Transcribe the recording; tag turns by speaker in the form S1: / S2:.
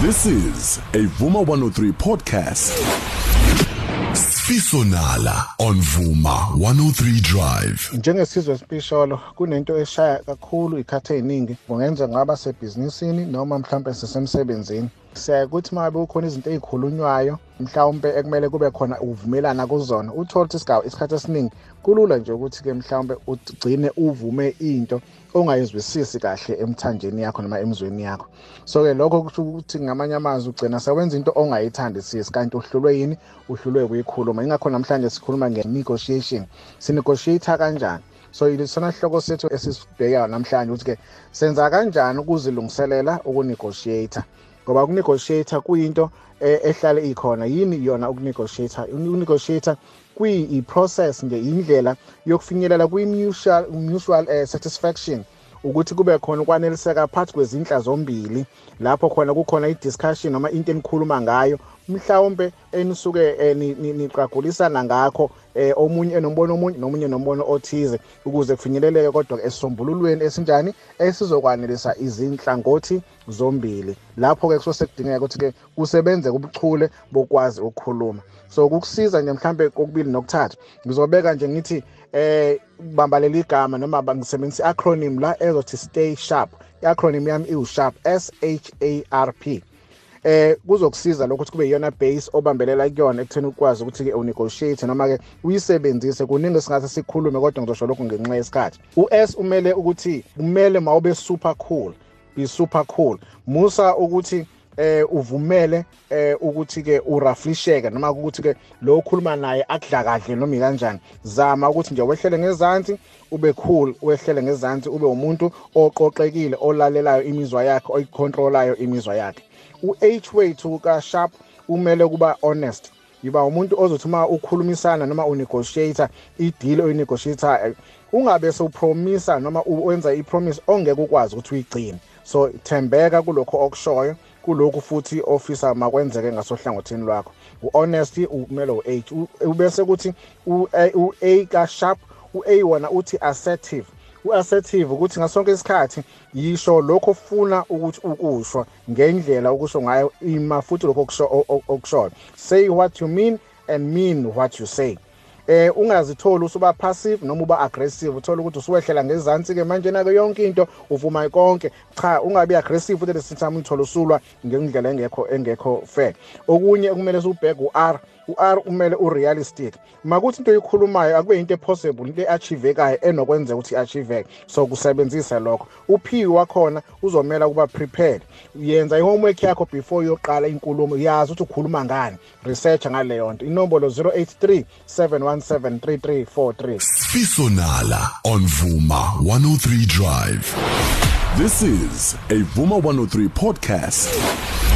S1: This is a Vuma 103 podcast. Sfisonala on Vuma 103 Drive.
S2: Njengesizwe sipisholo kunento eshaya kakhulu ikhathe eziningi kungenza ngaba sebhizinisini noma mhlawumbe sisemsebenzini siyaye ukuthi uma ngabe kukhona izinto ey'khulunywayo mhlawumpe ekumele kube khona uvumelana kuzona uthole ukuthi isigawu isikhathi esiningi kulula nje ukuthi-ke mhlawumbe ugcine uvume into ongayizwisisi kahle emthanjeni yakho noma emzweni yakho. So-ke lokho kusho ukuthi ngamanye amazwi ugcina sewenza into ongayithandisisi kanti uhlulwe yini? Uhlulwe kuyikhuluma ingakho namhlanje sikhuluma nge-negotiation sinegotiate kanjani? So isona sihloko sethu esisibhekayo namhlanje ukuthi-ke senza kanjani ukuzilungiselela ukunegotiator ngoba ukunegotiator kuyinto ehlale ikhona. Yini yona ukunegotiator? Ukunegotiator kuyi-process nje indlela yokufinyelela kwi-mutual mutual uh, satisfaction. Ukuthi kube khona ukwaneliseka phakathi kwezinhla zombili lapho khona kukhona i-discussion noma into enikhuluma ngayo. Mhlawumbe enisuke niqagulisana ngakho eh omunye enombono omunye nomunye nombono othize ukuze kufinyeleleke kodwa esisombululweni esinjani esizokwanelisa izinhlangothi zombili. Lapho ke kuso sekudingeka ukuthi ke kusebenze kubuchule bokwazi ukukhuluma. So kukusiza nje mhlambe kokubili nokuthathu. Ngizobeka nje ngithi eh bamba leli gama noma ngisebenzisa acronym la ezothi stay sharp. I-acronym yami iwu-sharp s h a r p. Eh kuzokusiza lokho ukuthi kube iyona base obambelela kuyona ekutheni ukwazi ukuthi-ke unegotiate noma-ke uyisebenzise. Kuningi singathi sikhulume kodwa ngizosho lokho ngenxa yesikhathi. U-s umele ukuthi kumele mawube super cool be super cool. Musa ukuthi eh uvumele eh ukuthi ke uraflisheke noma ukuthi ke lo ukhuluma naye akudla kahle noma ikanjani. Zama ukuthi nje wehlele ngezansi ube cool wehlele ngezansi ube umuntu oqoqekile olalelayo imizwa yakhe oyicontrolayo imizwa yakhe. u-H wethu ka sharp umele kuba honest. Yiba umuntu ozothi uma ukhulumisana noma unegotiator i-deal oyinegotiator ungabe sewupromisa noma wenza i-promise ongeke ukwazi ukuthi uyigcine. So thembeka kulokho okushoyo. Kulokhu futhi ofisa makwenzeke ngasohlangothini lwakho. U-honesty kumele u-h ubese kuthi u-a ka-sharp u-a wona uthi assertive. U-assertive ukuthi ngasonke isikhathi yisho lokho ofuna ukuthi ukusho ngendlela okusho ngayo ima futhi lokho okushoyo say what you mean and mean what you say. Eh ungazitholi usuba passive noma uba aggressive uthola ukuthi usuwehlela ngezansi ke manje nake yonke into uvuma konke. Cha ungabi aggressive futhi lesithama uthola usulwa ngendlela engekho engekho fair. Okunye kumele subheke uR uR umele urealistic makuthi into oyikhulumayo akube into epossible into eachievekayo enokwenzeka ukuthi iachieveke. So kusebenzisa lokho. uP wakhona uzomela kuba prepared. Yenza ihomework yakho before yoqala inkulumo. Yazi ukuthi ukhuluma ngani. Research ngaleyo nto. Inombolo 083 7173343
S1: Sfisonala on Vuma 103 Drive. This is a Vuma 103 podcast.